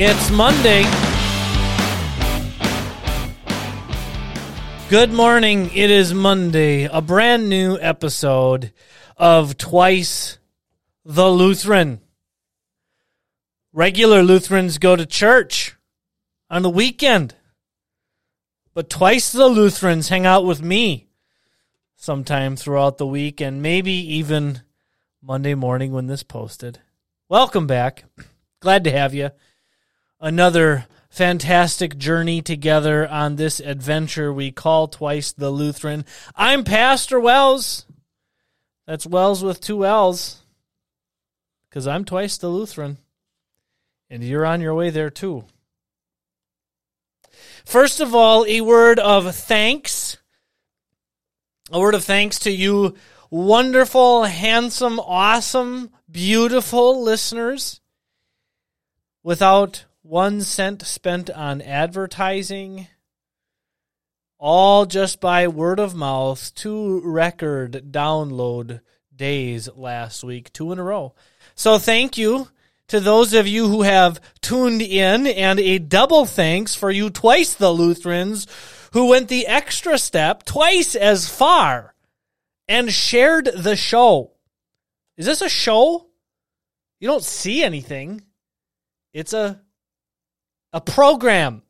It's Monday. Good morning. It is Monday. A brand new episode of Twice the Lutheran. Regular Lutherans go to church on the weekend, but twice the Lutherans hang out with me sometime throughout the week and maybe even Monday morning when this posted. Welcome back. Glad to have you another fantastic journey together on this adventure we call Twice the Lutheran. I'm Pastor Wells. That's Wells with two L's. Because I'm twice the Lutheran. And you're on your way there too. First of all, a word of thanks. A word of thanks to you, wonderful, handsome, awesome, beautiful listeners. Without one cent spent on advertising, all just by word of mouth, two record download days last week, two in a row. So thank you to those of you who have tuned in, and a double thanks for you twice the Lutherans who went the extra step twice as far and shared the show. Is this a show? You don't see anything. It's a a program.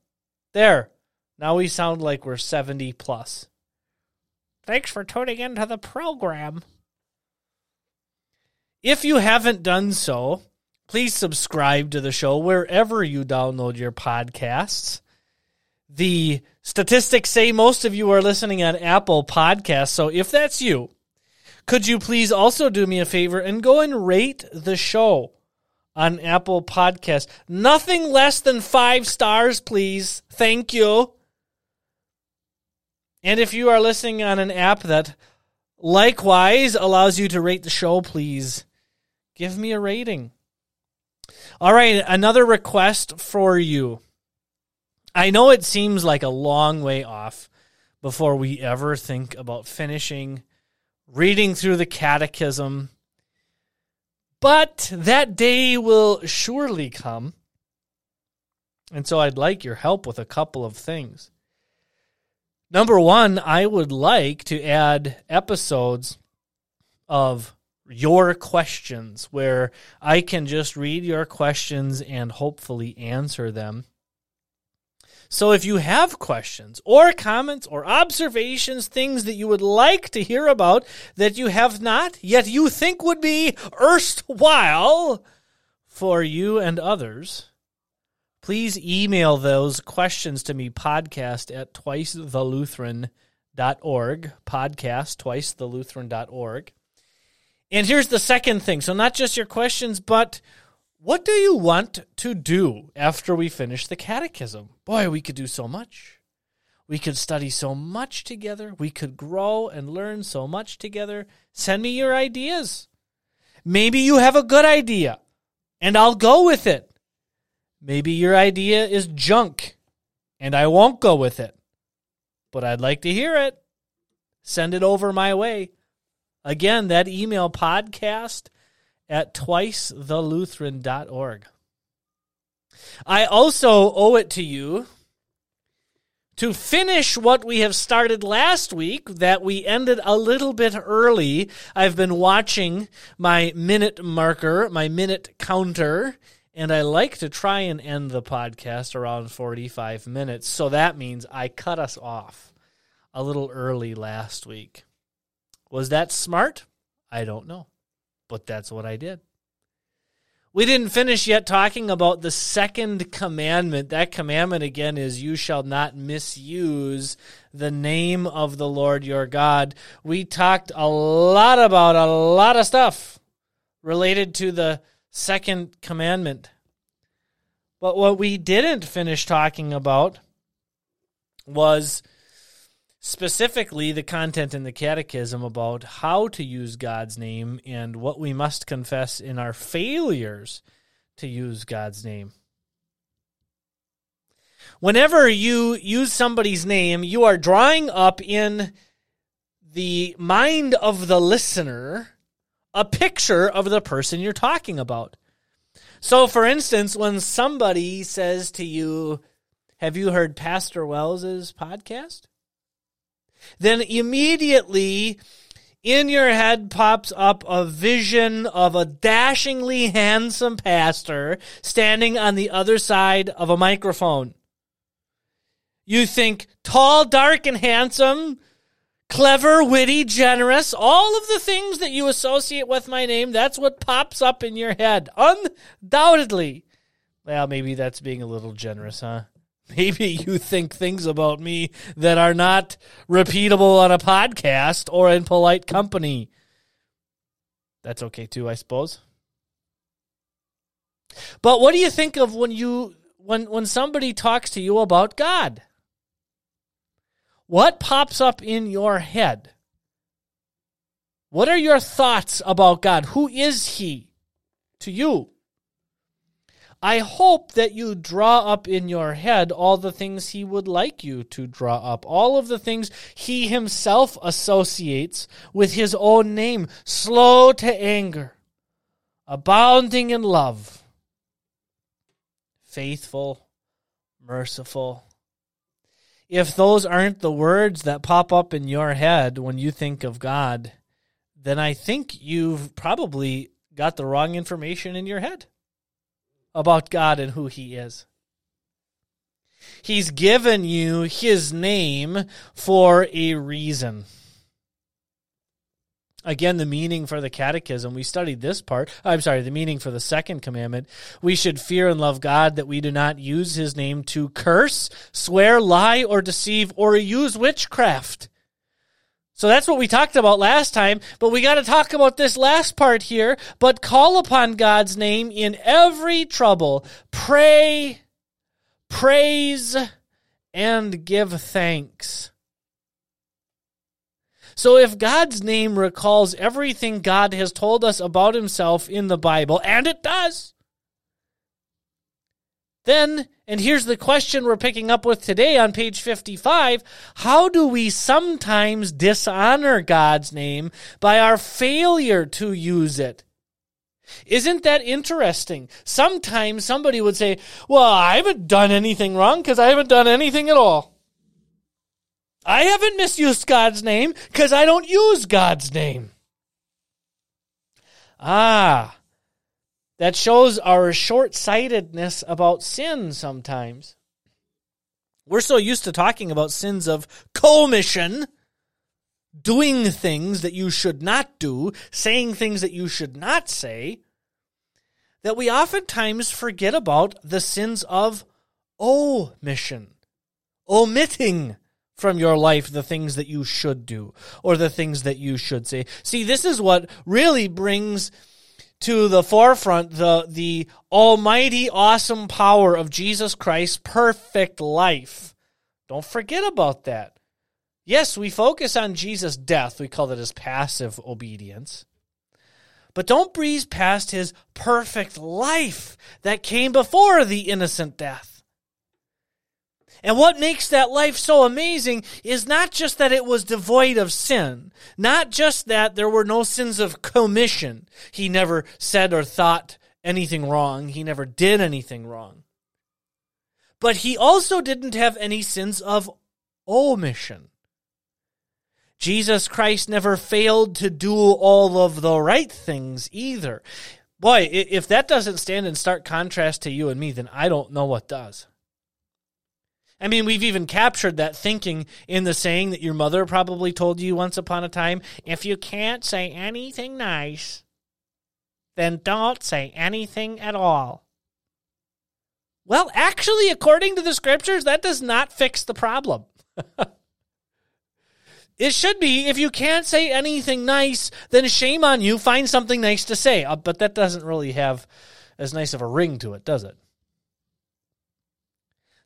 There. Now we sound like we're 70 plus. Thanks for tuning into the program. If you haven't done so, please subscribe to the show wherever you download your podcasts. The statistics say most of you are listening on Apple Podcasts, so if that's you, could you please also do me a favor and go and rate the show? On Apple Podcast. Nothing less than five stars, please. Thank you. And if you are listening on an app that likewise allows you to rate the show, please give me a rating. All right, another request for you. I know it seems like a long way off before we ever think about finishing reading through the catechism but that day will surely come. And so I'd like your help with a couple of things. Number one, I would like to add episodes of your questions where I can just read your questions and hopefully answer them. So if you have questions or comments or observations, things that you would like to hear about that you have not, yet you think would be erstwhile for you and others, please email those questions to me, podcast at twicethelutheran.org, podcast twicethelutheran.org. And here's the second thing. So not just your questions, but what do you want to do after we finish the catechism? Boy, we could do so much. We could study so much together. We could grow and learn so much together. Send me your ideas. Maybe you have a good idea and I'll go with it. Maybe your idea is junk and I won't go with it. But I'd like to hear it. Send it over my way. Again, that email podcast at twicethelutheran.org. I also owe it to you to finish what we have started last week that we ended a little bit early. I've been watching my minute marker, my minute counter, and I like to try and end the podcast around 45 minutes. So that means I cut us off a little early last week. Was that smart? I don't know but that's what I did. We didn't finish yet talking about the second commandment. That commandment again is you shall not misuse the name of the Lord your God. We talked a lot about a lot of stuff related to the second commandment. But what we didn't finish talking about was specifically the content in the catechism about how to use God's name and what we must confess in our failures to use God's name. Whenever you use somebody's name, you are drawing up in the mind of the listener a picture of the person you're talking about. So, for instance, when somebody says to you, Have you heard Pastor Wells's podcast? Then immediately in your head pops up a vision of a dashingly handsome pastor standing on the other side of a microphone. You think tall, dark, and handsome, clever, witty, generous, all of the things that you associate with my name, that's what pops up in your head. Undoubtedly. Well, maybe that's being a little generous, huh? Maybe you think things about me that are not repeatable on a podcast or in polite company. That's okay too, I suppose. But what do you think of when you when when somebody talks to you about God? What pops up in your head? What are your thoughts about God? Who is He to you? I hope that you draw up in your head all the things He would like you to draw up, all of the things He Himself associates with His own name. Slow to anger, abounding in love, faithful, merciful. If those aren't the words that pop up in your head when you think of God, then I think you've probably got the wrong information in your head about God and who He is. He's given you His name for a reason. Again, the meaning for the catechism, we studied this part. I'm sorry, the meaning for the second commandment. We should fear and love God that we do not use his name to curse, swear, lie, or deceive, or use witchcraft. So that's what we talked about last time, but we got to talk about this last part here. But call upon God's name in every trouble. Pray, praise, and give thanks. So if God's name recalls everything God has told us about himself in the Bible, and it does, then, and here's the question we're picking up with today on page 55 how do we sometimes dishonor God's name by our failure to use it? Isn't that interesting? Sometimes somebody would say, Well, I haven't done anything wrong because I haven't done anything at all. I haven't misused God's name because I don't use God's name. Ah, that shows our short sightedness about sin sometimes. We're so used to talking about sins of commission, doing things that you should not do, saying things that you should not say, that we oftentimes forget about the sins of omission, omitting from your life the things that you should do or the things that you should say. See, this is what really brings to the forefront the the almighty awesome power of Jesus Christ's perfect life. Don't forget about that. Yes, we focus on Jesus' death. We call that his passive obedience. But don't breeze past his perfect life that came before the innocent death. And what makes that life so amazing is not just that it was devoid of sin, not just that there were no sins of commission. He never said or thought anything wrong, he never did anything wrong. But he also didn't have any sins of omission. Jesus Christ never failed to do all of the right things either. Boy, if that doesn't stand in stark contrast to you and me, then I don't know what does. I mean, we've even captured that thinking in the saying that your mother probably told you once upon a time if you can't say anything nice, then don't say anything at all. Well, actually, according to the scriptures, that does not fix the problem. it should be if you can't say anything nice, then shame on you, find something nice to say. Uh, but that doesn't really have as nice of a ring to it, does it?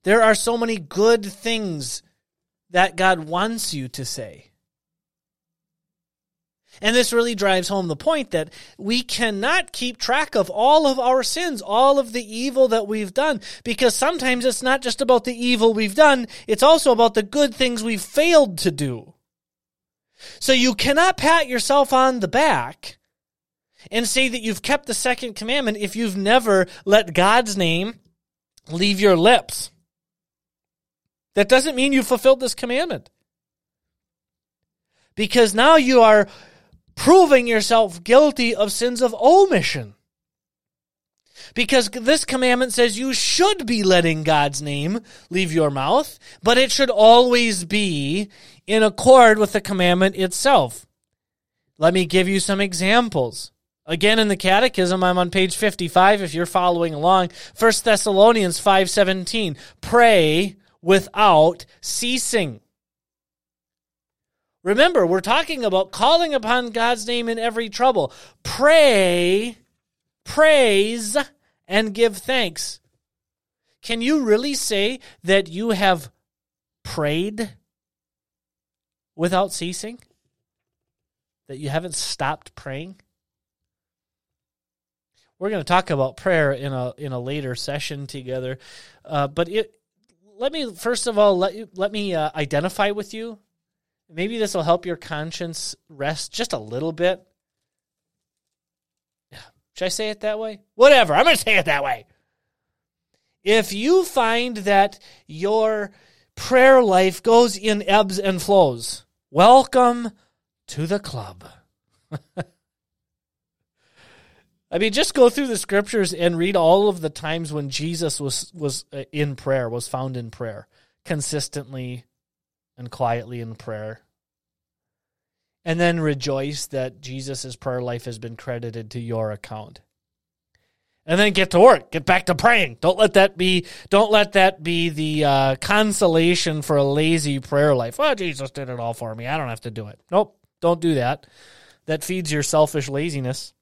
There are so many good things that God wants you to say. And this really drives home the point that we cannot keep track of all of our sins, all of the evil that we've done, because sometimes it's not just about the evil we've done, it's also about the good things we've failed to do. So you cannot pat yourself on the back and say that you've kept the second commandment if you've never let God's name leave your lips. That doesn't mean you fulfilled this commandment. Because now you are proving yourself guilty of sins of omission. Because this commandment says you should be letting God's name leave your mouth, but it should always be in accord with the commandment itself. Let me give you some examples. Again in the catechism I'm on page 55 if you're following along. 1 Thessalonians 5:17. Pray without ceasing. Remember, we're talking about calling upon God's name in every trouble. Pray, praise, and give thanks. Can you really say that you have prayed without ceasing? That you haven't stopped praying? We're going to talk about prayer in a in a later session together, uh, but it. Let me first of all let you, let me uh, identify with you Maybe this will help your conscience rest just a little bit. Should I say it that way? Whatever. I'm going to say it that way. If you find that your prayer life goes in ebbs and flows, welcome to the club. I mean, just go through the scriptures and read all of the times when Jesus was was uh, in prayer, was found in prayer consistently, and quietly in prayer. And then rejoice that Jesus' prayer life has been credited to your account. And then get to work. Get back to praying. Don't let that be. Don't let that be the uh, consolation for a lazy prayer life. Well, Jesus did it all for me. I don't have to do it. Nope. Don't do that. That feeds your selfish laziness.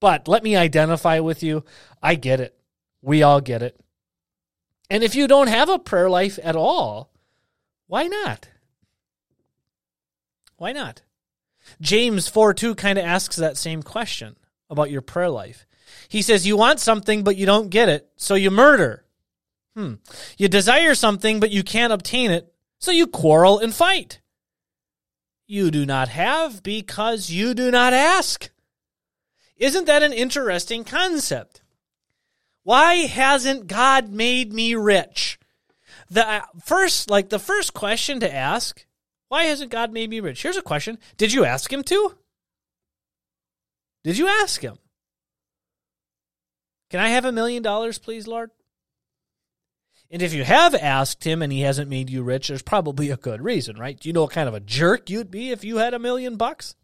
But let me identify with you. I get it. We all get it. And if you don't have a prayer life at all, why not? Why not? James 4 2 kind of asks that same question about your prayer life. He says, You want something, but you don't get it, so you murder. Hmm. You desire something, but you can't obtain it, so you quarrel and fight. You do not have because you do not ask. Isn't that an interesting concept? Why hasn't God made me rich? The uh, first, like the first question to ask, why hasn't God made me rich? Here's a question. Did you ask him to? Did you ask him? Can I have a million dollars, please, Lord? And if you have asked him and he hasn't made you rich, there's probably a good reason, right? Do you know what kind of a jerk you'd be if you had a million bucks?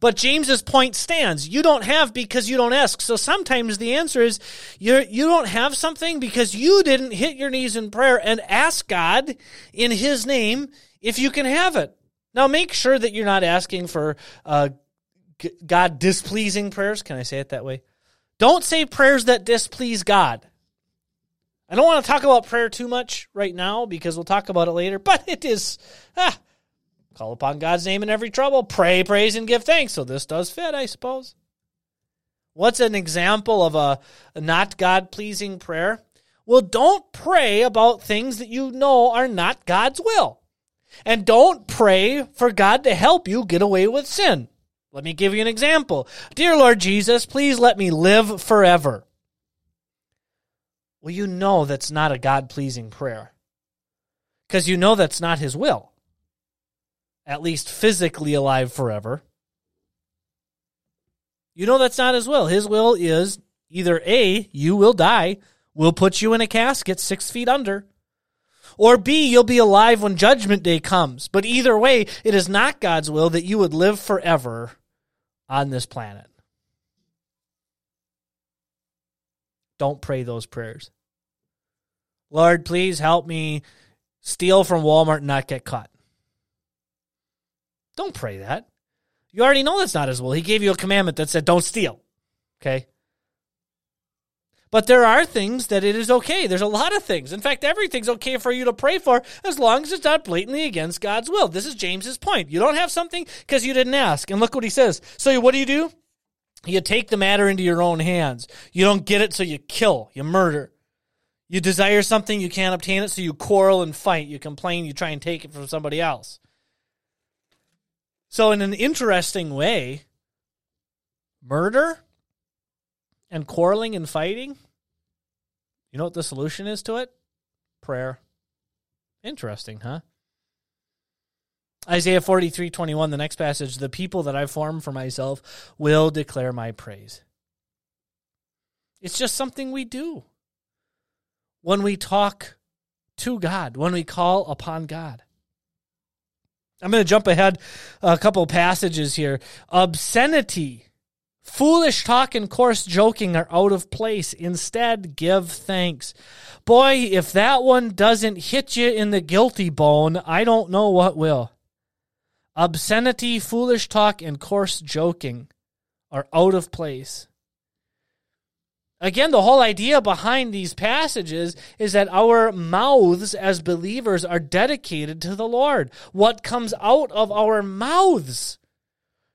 But James's point stands. You don't have because you don't ask. So sometimes the answer is you you don't have something because you didn't hit your knees in prayer and ask God in His name if you can have it. Now make sure that you're not asking for uh, God displeasing prayers. Can I say it that way? Don't say prayers that displease God. I don't want to talk about prayer too much right now because we'll talk about it later, but it is ah, Call upon God's name in every trouble. Pray, praise, and give thanks. So this does fit, I suppose. What's an example of a, not God pleasing prayer? Well, don't pray about things that you know are not God's will. And don't pray for God to help you get away with sin. Let me give you an example. Dear Lord Jesus, please let me live forever. Well, you know that's not a God pleasing prayer because you know that's not His will at least physically alive forever. You know that's not his will. His will is either A, you will die, we'll put you in a casket six feet under, or B, you'll be alive when judgment day comes. But either way, it is not God's will that you would live forever on this planet. Don't pray those prayers. Lord, please help me steal from Walmart and not get caught. Don't pray that. You already know that's not his will. He gave you a commandment that said, don't steal. Okay? But there are things that it is okay. There's a lot of things. In fact, everything's okay for you to pray for as long as it's not blatantly against God's will. This is James's point. You don't have something because you didn't ask. And look what he says. So what do you do? You take the matter into your own hands. You don't get it, so you kill, you murder. You desire something, you can't obtain it, so you quarrel and fight. You complain, you try and take it from somebody else. So, in an interesting way, murder and quarreling and fighting, you know what the solution is to it? Prayer. Interesting, huh? Isaiah 43 21, the next passage, the people that I form for myself will declare my praise. It's just something we do when we talk to God, when we call upon God. I'm going to jump ahead a couple passages here. Obscenity, foolish talk, and coarse joking are out of place. Instead, give thanks. Boy, if that one doesn't hit you in the guilty bone, I don't know what will. Obscenity, foolish talk, and coarse joking are out of place. Again, the whole idea behind these passages is that our mouths as believers are dedicated to the Lord. What comes out of our mouths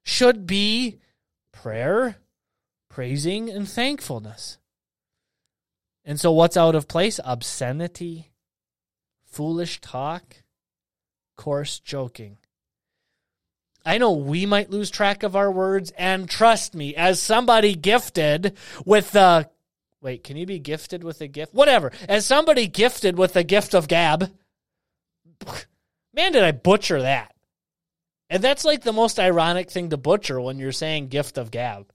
should be prayer, praising, and thankfulness. And so, what's out of place? Obscenity, foolish talk, coarse joking. I know we might lose track of our words, and trust me, as somebody gifted with the wait, can you be gifted with a gift? Whatever. As somebody gifted with the gift of gab, man, did I butcher that. And that's like the most ironic thing to butcher when you're saying gift of gab.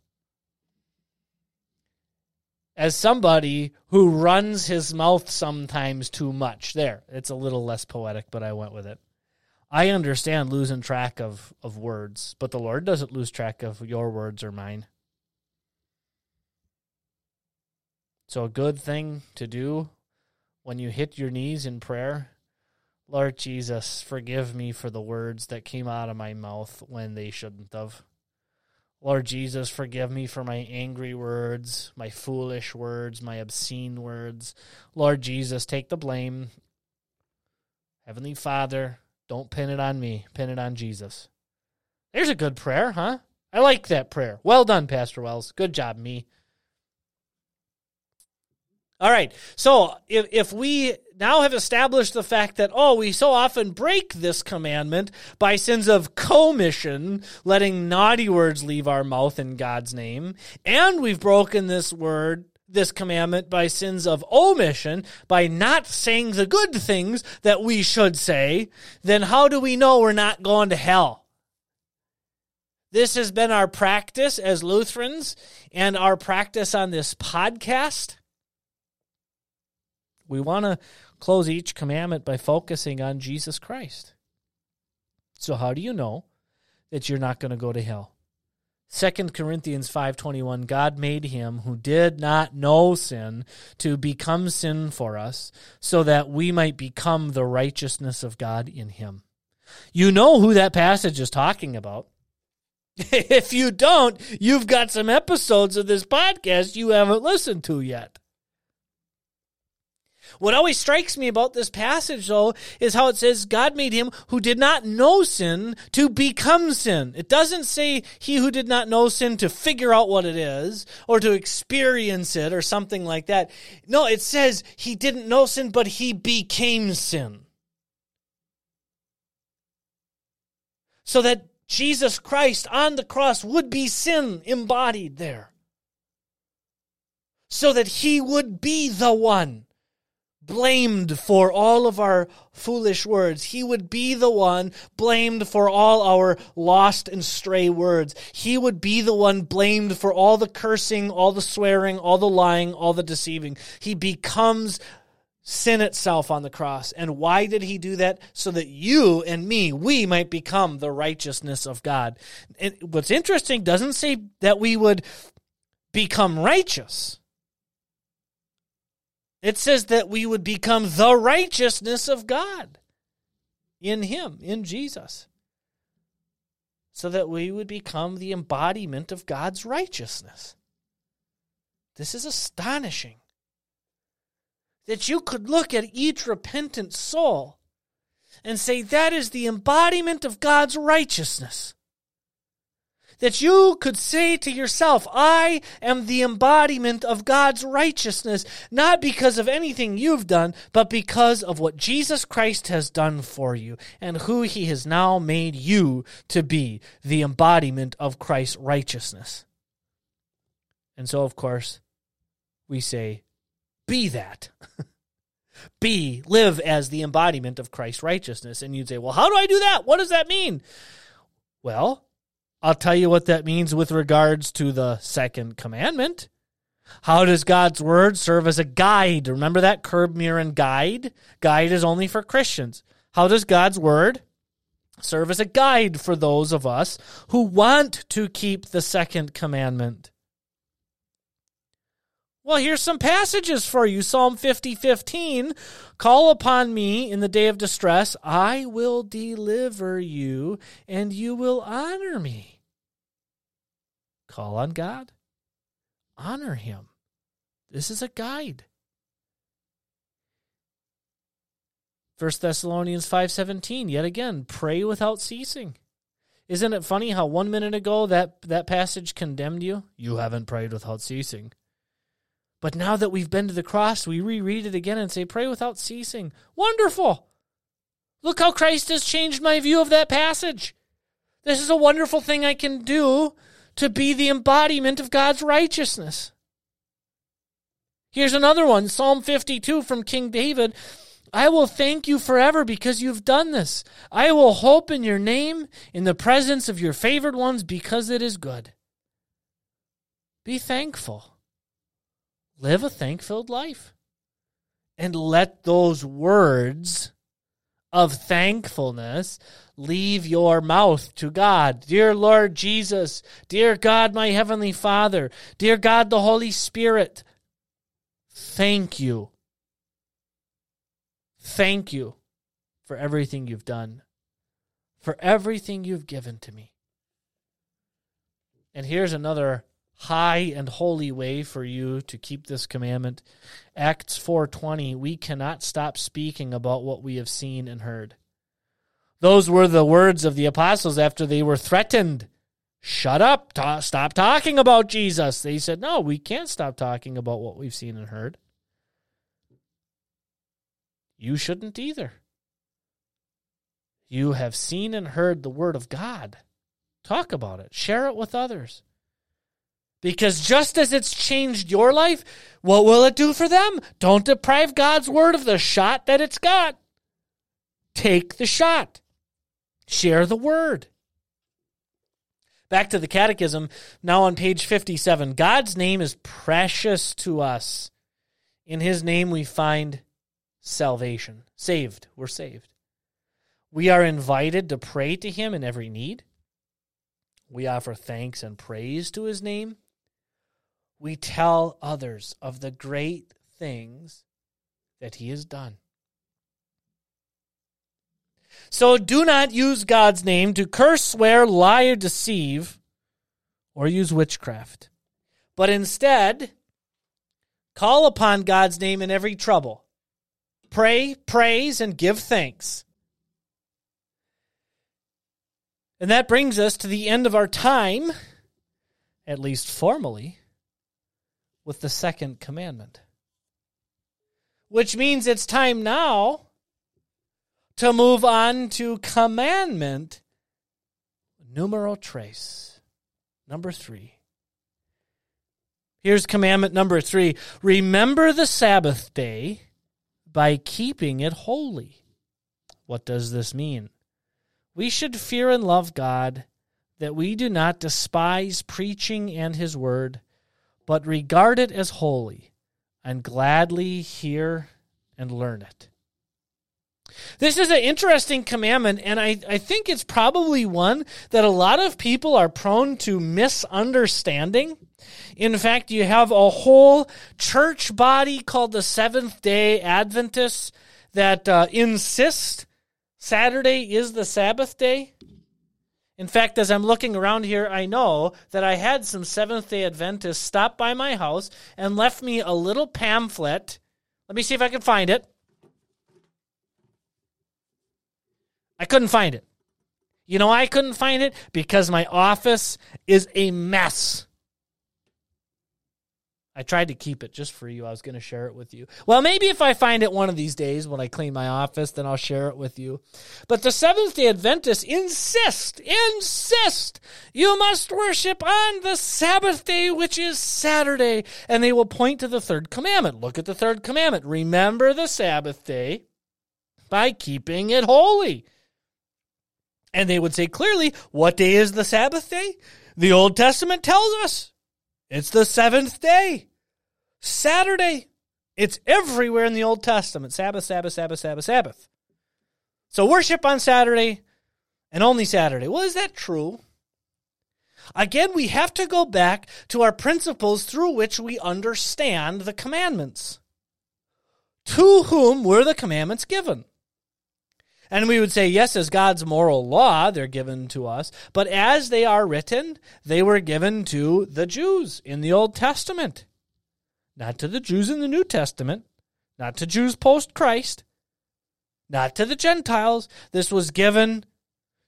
As somebody who runs his mouth sometimes too much. There, it's a little less poetic, but I went with it. I understand losing track of, of words, but the Lord doesn't lose track of your words or mine. So, a good thing to do when you hit your knees in prayer Lord Jesus, forgive me for the words that came out of my mouth when they shouldn't have. Lord Jesus, forgive me for my angry words, my foolish words, my obscene words. Lord Jesus, take the blame. Heavenly Father, don't pin it on me, pin it on Jesus. There's a good prayer, huh? I like that prayer. Well done, Pastor Wells. Good job, me. All right. So if, if we now have established the fact that, oh, we so often break this commandment by sins of commission, letting naughty words leave our mouth in God's name, and we've broken this word this commandment by sins of omission, by not saying the good things that we should say, then how do we know we're not going to hell? This has been our practice as Lutherans and our practice on this podcast. We want to close each commandment by focusing on Jesus Christ. So how do you know that you're not going to go to hell? 2 Corinthians 5:21 God made him who did not know sin to become sin for us so that we might become the righteousness of God in him. You know who that passage is talking about. if you don't, you've got some episodes of this podcast you haven't listened to yet. What always strikes me about this passage, though, is how it says God made him who did not know sin to become sin. It doesn't say he who did not know sin to figure out what it is or to experience it or something like that. No, it says he didn't know sin, but he became sin. So that Jesus Christ on the cross would be sin embodied there. So that he would be the one blamed for all of our foolish words. He would be the one blamed for all our lost and stray words. He would be the one blamed for all the cursing, all the swearing, all the lying, all the deceiving. He becomes sin itself on the cross. And why did he do that? So that you and me, we might become the righteousness of God. And what's interesting doesn't say that we would become righteous. It says that we would become the righteousness of God in Him, in Jesus. So that we would become the embodiment of God's righteousness. This is astonishing. That you could look at each repentant soul and say, that is the embodiment of God's righteousness. That you could say to yourself, I am the embodiment of God's righteousness, not because of anything you've done, but because of what Jesus Christ has done for you and who he has now made you to be, the embodiment of Christ's righteousness. And so, of course, we say, be that. be, live as the embodiment of Christ's righteousness. And you'd say, well, how do I do that? What does that mean? Well, I'll tell you what that means with regards to the second commandment. How does God's word serve as a guide? Remember that curb, mirror, and guide? Guide is only for Christians. How does God's word serve as a guide for those of us who want to keep the second commandment? Well, here's some passages for you. Psalm 50, 15. Call upon me in the day of distress. I will deliver you, and you will honor me. Call on God. Honor him. This is a guide. 1 Thessalonians 5:17 yet again pray without ceasing. Isn't it funny how 1 minute ago that that passage condemned you? You haven't prayed without ceasing. But now that we've been to the cross, we reread it again and say, Pray without ceasing. Wonderful! Look how Christ has changed my view of that passage. This is a wonderful thing I can do to be the embodiment of God's righteousness. Here's another one Psalm 52 from King David. I will thank you forever because you've done this. I will hope in your name, in the presence of your favored ones, because it is good. Be thankful. Live a thank filled life. And let those words of thankfulness leave your mouth to God. Dear Lord Jesus, dear God, my Heavenly Father, dear God, the Holy Spirit, thank you. Thank you for everything you've done, for everything you've given to me. And here's another high and holy way for you to keep this commandment. Acts 4:20 we cannot stop speaking about what we have seen and heard. Those were the words of the apostles after they were threatened. Shut up, ta- stop talking about Jesus. They said, "No, we can't stop talking about what we've seen and heard." You shouldn't either. You have seen and heard the word of God. Talk about it. Share it with others. Because just as it's changed your life, what will it do for them? Don't deprive God's word of the shot that it's got. Take the shot. Share the word. Back to the catechism, now on page 57. God's name is precious to us. In his name we find salvation. Saved. We're saved. We are invited to pray to him in every need. We offer thanks and praise to his name we tell others of the great things that he has done. So do not use God's name to curse, swear, lie, or deceive, or use witchcraft. But instead, call upon God's name in every trouble. Pray, praise, and give thanks. And that brings us to the end of our time, at least formally with the second commandment. Which means it's time now to move on to commandment numero tres. Number three. Here's commandment number three Remember the Sabbath day by keeping it holy. What does this mean? We should fear and love God, that we do not despise preaching and his word but regard it as holy and gladly hear and learn it. This is an interesting commandment, and I, I think it's probably one that a lot of people are prone to misunderstanding. In fact, you have a whole church body called the Seventh day Adventists that uh, insist Saturday is the Sabbath day. In fact, as I'm looking around here, I know that I had some Seventh day Adventists stop by my house and left me a little pamphlet. Let me see if I can find it. I couldn't find it. You know, I couldn't find it because my office is a mess. I tried to keep it just for you. I was going to share it with you. Well, maybe if I find it one of these days when I clean my office, then I'll share it with you. But the Seventh day Adventists insist, insist, you must worship on the Sabbath day, which is Saturday. And they will point to the third commandment. Look at the third commandment. Remember the Sabbath day by keeping it holy. And they would say clearly, what day is the Sabbath day? The Old Testament tells us it's the seventh day. Saturday. It's everywhere in the Old Testament. Sabbath, Sabbath, Sabbath, Sabbath, Sabbath. So worship on Saturday and only Saturday. Well, is that true? Again, we have to go back to our principles through which we understand the commandments. To whom were the commandments given? And we would say, yes, as God's moral law, they're given to us. But as they are written, they were given to the Jews in the Old Testament. Not to the Jews in the New Testament. Not to Jews post Christ. Not to the Gentiles. This was given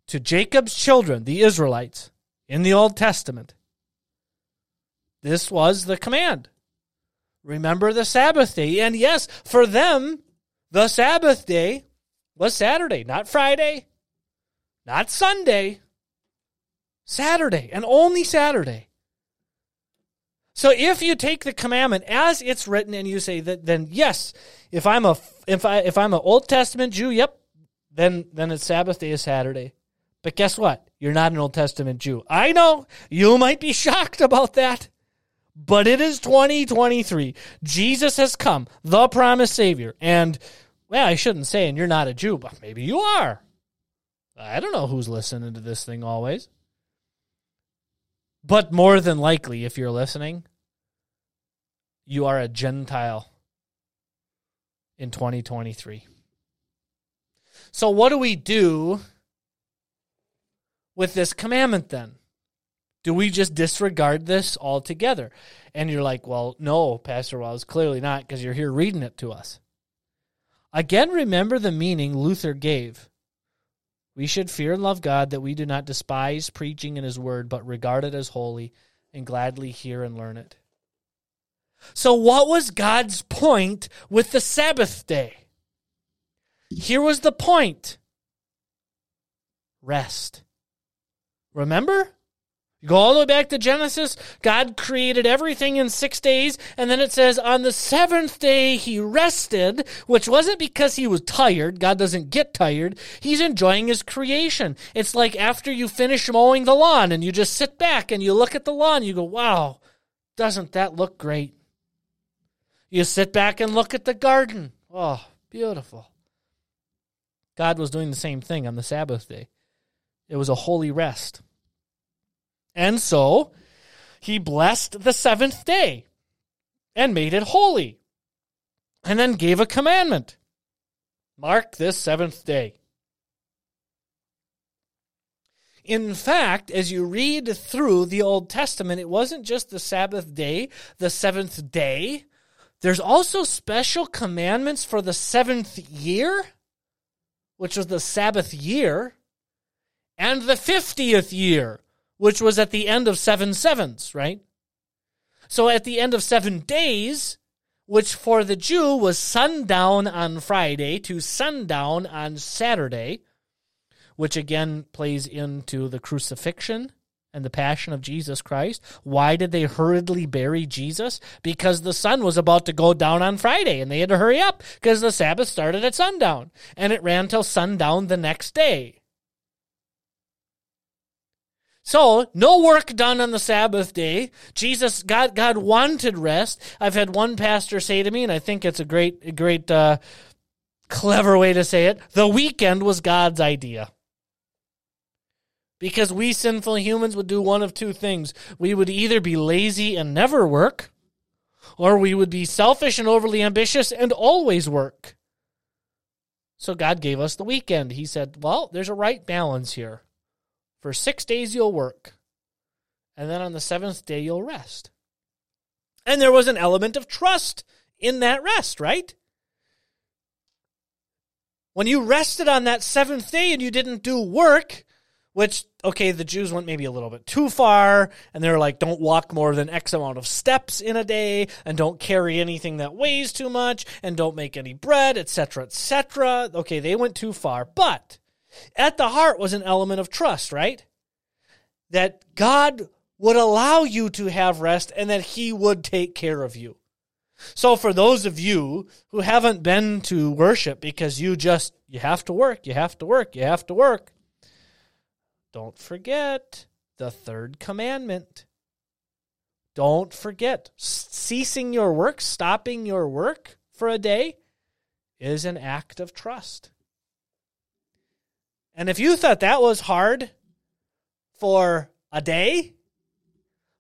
to Jacob's children, the Israelites, in the Old Testament. This was the command. Remember the Sabbath day. And yes, for them, the Sabbath day was Saturday, not Friday, not Sunday, Saturday, and only Saturday. So if you take the commandment as it's written and you say that, then yes, if I'm a if I if I'm an Old Testament Jew, yep, then then it's Sabbath day is Saturday. But guess what? You're not an Old Testament Jew. I know you might be shocked about that, but it is 2023. Jesus has come, the promised Savior, and well, I shouldn't say, and you're not a Jew, but maybe you are. I don't know who's listening to this thing always. But more than likely, if you're listening, you are a Gentile in 2023. So, what do we do with this commandment then? Do we just disregard this altogether? And you're like, well, no, Pastor Wells, clearly not, because you're here reading it to us. Again, remember the meaning Luther gave. We should fear and love God that we do not despise preaching in His word, but regard it as holy and gladly hear and learn it. So, what was God's point with the Sabbath day? Here was the point rest. Remember? You go all the way back to Genesis. God created everything in six days, and then it says on the seventh day he rested, which wasn't because he was tired. God doesn't get tired. He's enjoying his creation. It's like after you finish mowing the lawn and you just sit back and you look at the lawn, you go, wow, doesn't that look great? You sit back and look at the garden. Oh, beautiful. God was doing the same thing on the Sabbath day. It was a holy rest. And so he blessed the seventh day and made it holy, and then gave a commandment mark this seventh day. In fact, as you read through the Old Testament, it wasn't just the Sabbath day, the seventh day. There's also special commandments for the seventh year, which was the Sabbath year, and the 50th year, which was at the end of seven sevens, right? So at the end of seven days, which for the Jew was sundown on Friday to sundown on Saturday, which again plays into the crucifixion and the passion of Jesus Christ. Why did they hurriedly bury Jesus? Because the sun was about to go down on Friday and they had to hurry up because the Sabbath started at sundown and it ran till sundown the next day. So, no work done on the Sabbath day. Jesus, God, God wanted rest. I've had one pastor say to me, and I think it's a great, great, uh, clever way to say it. The weekend was God's idea. Because we sinful humans would do one of two things. We would either be lazy and never work, or we would be selfish and overly ambitious and always work. So God gave us the weekend. He said, well, there's a right balance here. For six days you'll work, and then on the seventh day you'll rest. And there was an element of trust in that rest, right? When you rested on that seventh day and you didn't do work, which okay the jews went maybe a little bit too far and they're like don't walk more than x amount of steps in a day and don't carry anything that weighs too much and don't make any bread etc etc okay they went too far but at the heart was an element of trust right that god would allow you to have rest and that he would take care of you so for those of you who haven't been to worship because you just you have to work you have to work you have to work don't forget the third commandment. Don't forget, ceasing your work, stopping your work for a day is an act of trust. And if you thought that was hard for a day,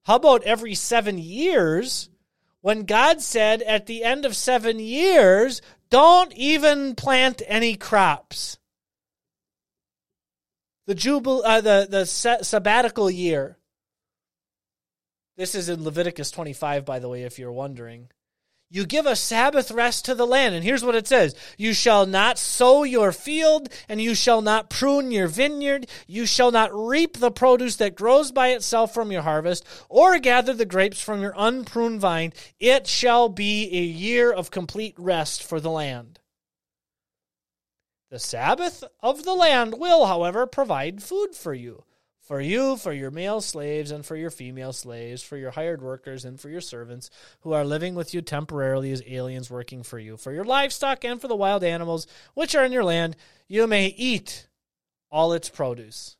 how about every seven years when God said at the end of seven years, don't even plant any crops? the jubil uh, the the sabbatical year. This is in Leviticus 25 by the way if you're wondering. You give a Sabbath rest to the land and here's what it says. You shall not sow your field and you shall not prune your vineyard. You shall not reap the produce that grows by itself from your harvest or gather the grapes from your unpruned vine. It shall be a year of complete rest for the land. The Sabbath of the land will, however, provide food for you. For you, for your male slaves, and for your female slaves, for your hired workers, and for your servants who are living with you temporarily as aliens working for you. For your livestock and for the wild animals which are in your land, you may eat all its produce.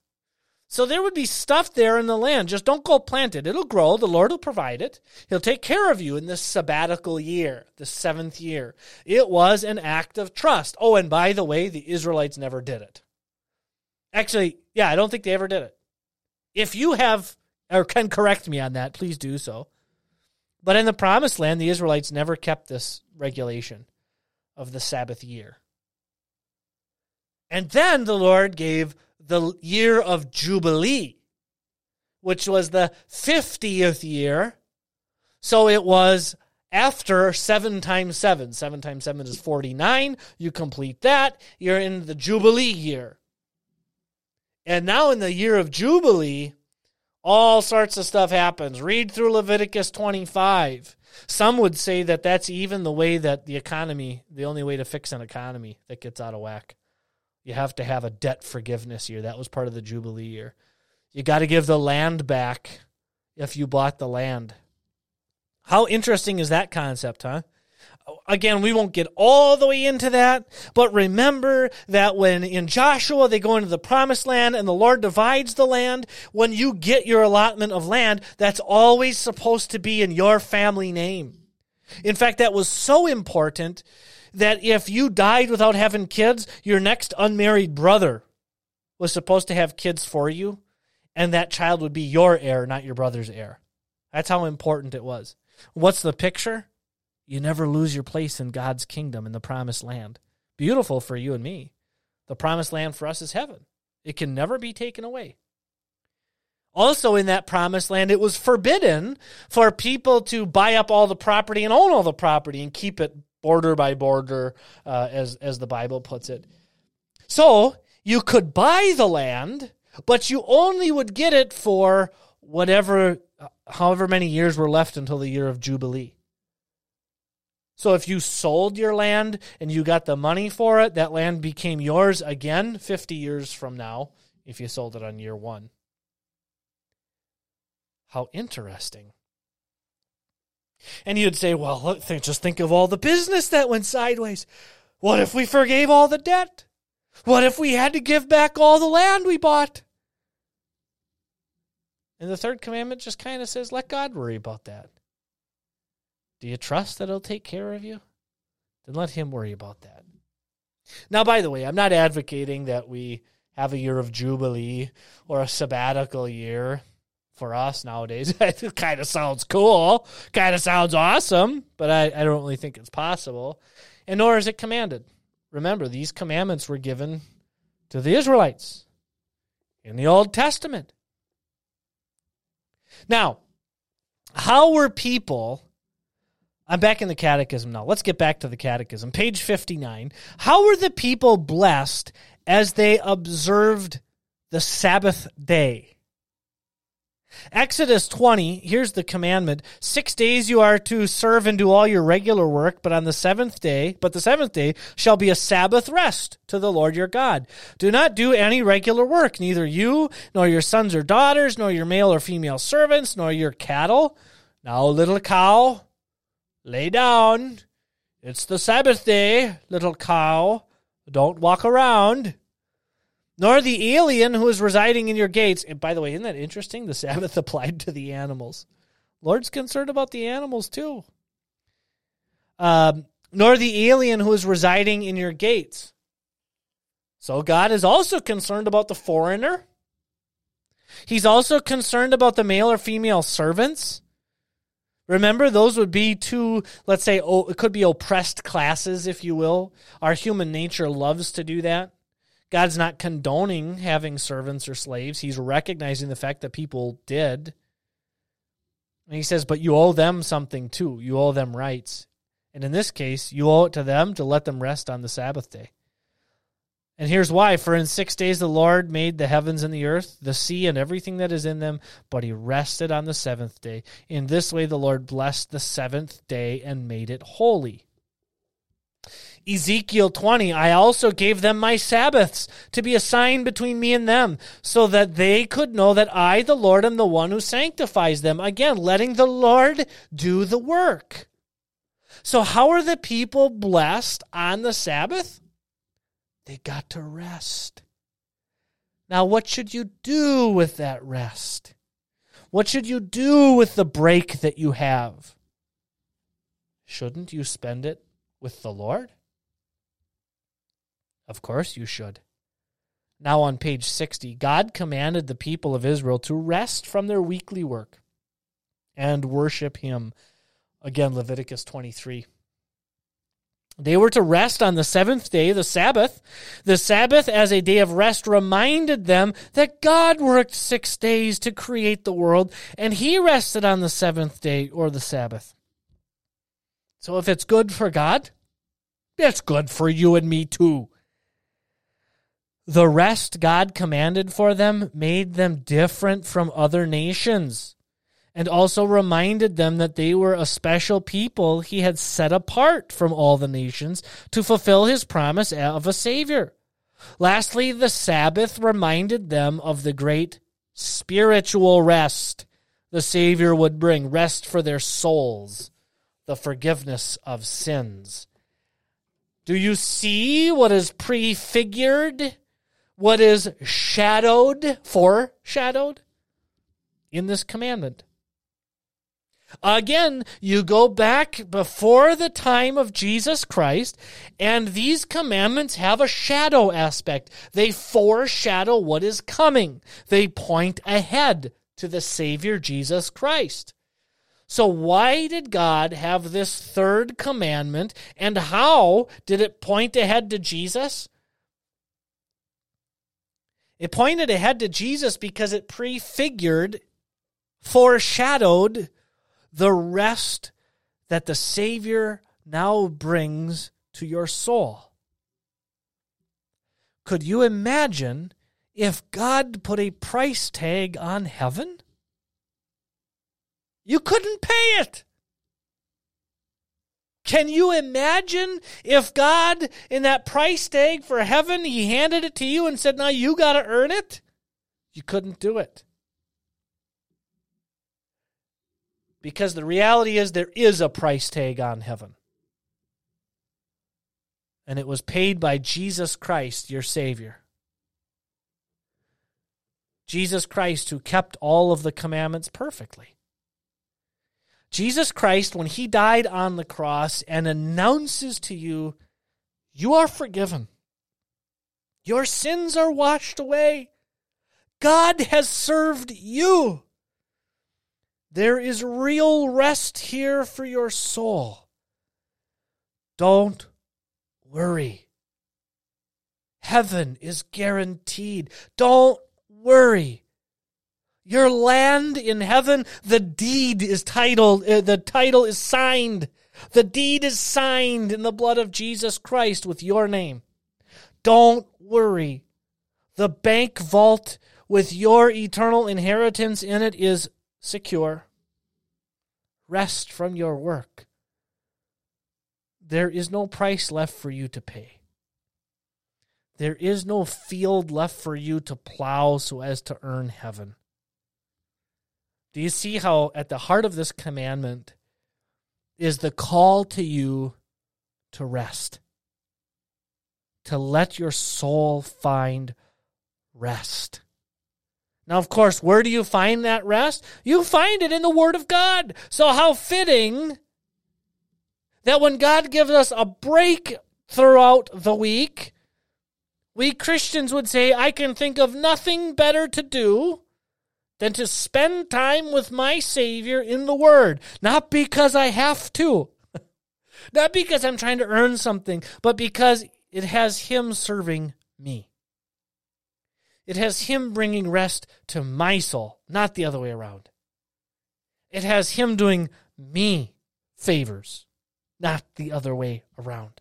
So there would be stuff there in the land. Just don't go plant it. It'll grow. The Lord will provide it. He'll take care of you in this sabbatical year, the seventh year. It was an act of trust. Oh, and by the way, the Israelites never did it. Actually, yeah, I don't think they ever did it. If you have or can correct me on that, please do so. But in the promised land, the Israelites never kept this regulation of the Sabbath year. And then the Lord gave the year of Jubilee, which was the 50th year. So it was after 7 times 7. 7 times 7 is 49. You complete that, you're in the Jubilee year. And now in the year of Jubilee, all sorts of stuff happens. Read through Leviticus 25. Some would say that that's even the way that the economy, the only way to fix an economy that gets out of whack. You have to have a debt forgiveness year. That was part of the Jubilee year. You got to give the land back if you bought the land. How interesting is that concept, huh? Again, we won't get all the way into that, but remember that when in Joshua they go into the promised land and the Lord divides the land, when you get your allotment of land, that's always supposed to be in your family name. In fact, that was so important that if you died without having kids, your next unmarried brother was supposed to have kids for you, and that child would be your heir, not your brother's heir. That's how important it was. What's the picture? You never lose your place in God's kingdom in the promised land. Beautiful for you and me. The promised land for us is heaven, it can never be taken away. Also, in that promised land, it was forbidden for people to buy up all the property and own all the property and keep it border by border, uh, as as the Bible puts it. So you could buy the land, but you only would get it for whatever, however many years were left until the year of Jubilee. So if you sold your land and you got the money for it, that land became yours again 50 years from now if you sold it on year one. How interesting. And you'd say, well, look, just think of all the business that went sideways. What if we forgave all the debt? What if we had to give back all the land we bought? And the third commandment just kind of says, let God worry about that. Do you trust that He'll take care of you? Then let Him worry about that. Now, by the way, I'm not advocating that we have a year of Jubilee or a sabbatical year for us nowadays. it kind of sounds cool, kind of sounds awesome, but I, I don't really think it's possible. And nor is it commanded. Remember, these commandments were given to the Israelites in the Old Testament. Now, how were people? I'm back in the catechism now. Let's get back to the catechism. Page 59. How were the people blessed as they observed the Sabbath day. Exodus 20, here's the commandment. Six days you are to serve and do all your regular work, but on the seventh day, but the seventh day shall be a Sabbath rest to the Lord your God. Do not do any regular work, neither you, nor your sons or daughters, nor your male or female servants, nor your cattle. Now, little cow, lay down. It's the Sabbath day, little cow. Don't walk around nor the alien who is residing in your gates. And by the way, isn't that interesting? The Sabbath applied to the animals. Lord's concerned about the animals too. Um, nor the alien who is residing in your gates. So God is also concerned about the foreigner. He's also concerned about the male or female servants. Remember, those would be two, let's say, oh, it could be oppressed classes, if you will. Our human nature loves to do that. God's not condoning having servants or slaves. He's recognizing the fact that people did. And he says, but you owe them something too. You owe them rights. And in this case, you owe it to them to let them rest on the Sabbath day. And here's why. For in six days the Lord made the heavens and the earth, the sea, and everything that is in them, but he rested on the seventh day. In this way the Lord blessed the seventh day and made it holy. Ezekiel 20, I also gave them my Sabbaths to be a sign between me and them, so that they could know that I, the Lord, am the one who sanctifies them. Again, letting the Lord do the work. So, how are the people blessed on the Sabbath? They got to rest. Now, what should you do with that rest? What should you do with the break that you have? Shouldn't you spend it with the Lord? Of course you should. Now on page 60, God commanded the people of Israel to rest from their weekly work and worship Him. Again, Leviticus 23. They were to rest on the seventh day, the Sabbath. The Sabbath, as a day of rest, reminded them that God worked six days to create the world, and He rested on the seventh day, or the Sabbath. So if it's good for God, it's good for you and me too. The rest God commanded for them made them different from other nations and also reminded them that they were a special people he had set apart from all the nations to fulfill his promise of a Savior. Lastly, the Sabbath reminded them of the great spiritual rest the Savior would bring rest for their souls, the forgiveness of sins. Do you see what is prefigured? what is shadowed, foreshadowed in this commandment. Again, you go back before the time of Jesus Christ, and these commandments have a shadow aspect. They foreshadow what is coming, they point ahead to the Savior Jesus Christ. So, why did God have this third commandment, and how did it point ahead to Jesus? It pointed ahead to Jesus because it prefigured, foreshadowed the rest that the Savior now brings to your soul. Could you imagine if God put a price tag on heaven? You couldn't pay it. Can you imagine if God, in that price tag for heaven, He handed it to you and said, Now you got to earn it? You couldn't do it. Because the reality is, there is a price tag on heaven. And it was paid by Jesus Christ, your Savior. Jesus Christ, who kept all of the commandments perfectly. Jesus Christ, when he died on the cross and announces to you, you are forgiven. Your sins are washed away. God has served you. There is real rest here for your soul. Don't worry. Heaven is guaranteed. Don't worry. Your land in heaven, the deed is titled, uh, the title is signed. The deed is signed in the blood of Jesus Christ with your name. Don't worry. The bank vault with your eternal inheritance in it is secure. Rest from your work. There is no price left for you to pay. There is no field left for you to plow so as to earn heaven. Do you see how, at the heart of this commandment, is the call to you to rest, to let your soul find rest? Now, of course, where do you find that rest? You find it in the Word of God. So, how fitting that when God gives us a break throughout the week, we Christians would say, I can think of nothing better to do than to spend time with my Savior in the Word. Not because I have to, not because I'm trying to earn something, but because it has Him serving me. It has Him bringing rest to my soul, not the other way around. It has Him doing me favors, not the other way around.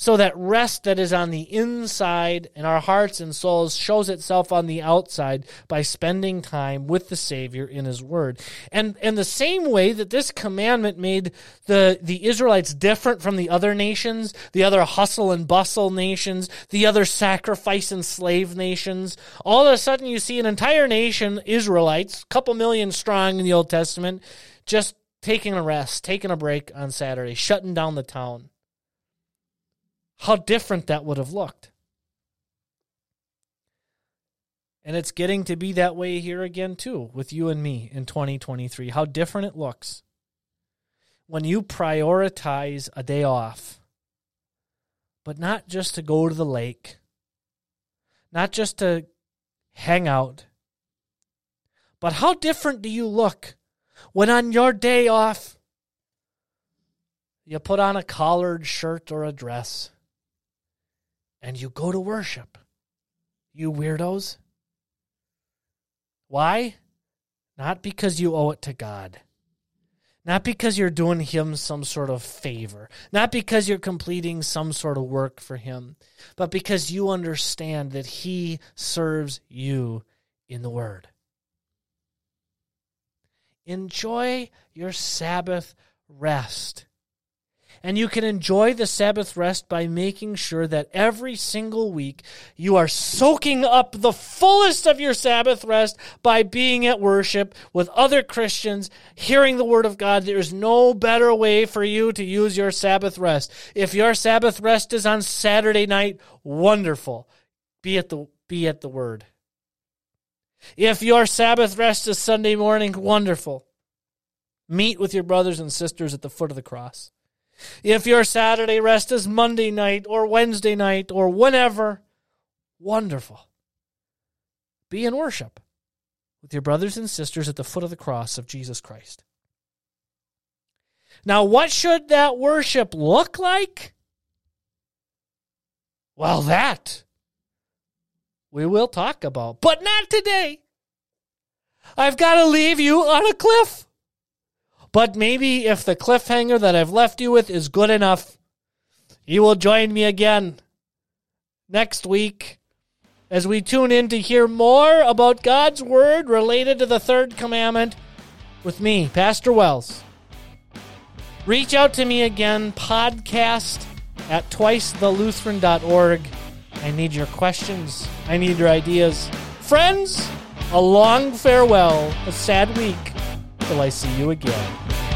So that rest that is on the inside in our hearts and souls shows itself on the outside by spending time with the Savior in His Word. And and the same way that this commandment made the, the Israelites different from the other nations, the other hustle and bustle nations, the other sacrifice and slave nations, all of a sudden you see an entire nation, Israelites, couple million strong in the Old Testament, just taking a rest, taking a break on Saturday, shutting down the town how different that would have looked. And it's getting to be that way here again, too, with you and me in 2023. How different it looks when you prioritize a day off, but not just to go to the lake, not just to hang out, but how different do you look when on your day off you put on a collared shirt or a dress? And you go to worship. You weirdos. Why? Not because you owe it to God. Not because you're doing him some sort of favor. Not because you're completing some sort of work for him. But because you understand that he serves you in the word. Enjoy your Sabbath rest. And you can enjoy the Sabbath rest by making sure that every single week you are soaking up the fullest of your Sabbath rest by being at worship with other Christians, hearing the Word of God. There's no better way for you to use your Sabbath rest. If your Sabbath rest is on Saturday night, wonderful. Be at the, be at the Word. If your Sabbath rest is Sunday morning, wonderful. Meet with your brothers and sisters at the foot of the cross. If your Saturday rest is Monday night or Wednesday night or whenever, wonderful. Be in worship with your brothers and sisters at the foot of the cross of Jesus Christ. Now, what should that worship look like? Well, that we will talk about, but not today. I've got to leave you on a cliff. But maybe if the cliffhanger that I've left you with is good enough, you will join me again next week as we tune in to hear more about God's Word related to the third commandment with me, Pastor Wells. Reach out to me again, podcast at twicethelutheran.org. I need your questions. I need your ideas. Friends, a long farewell, a sad week Till I see you again.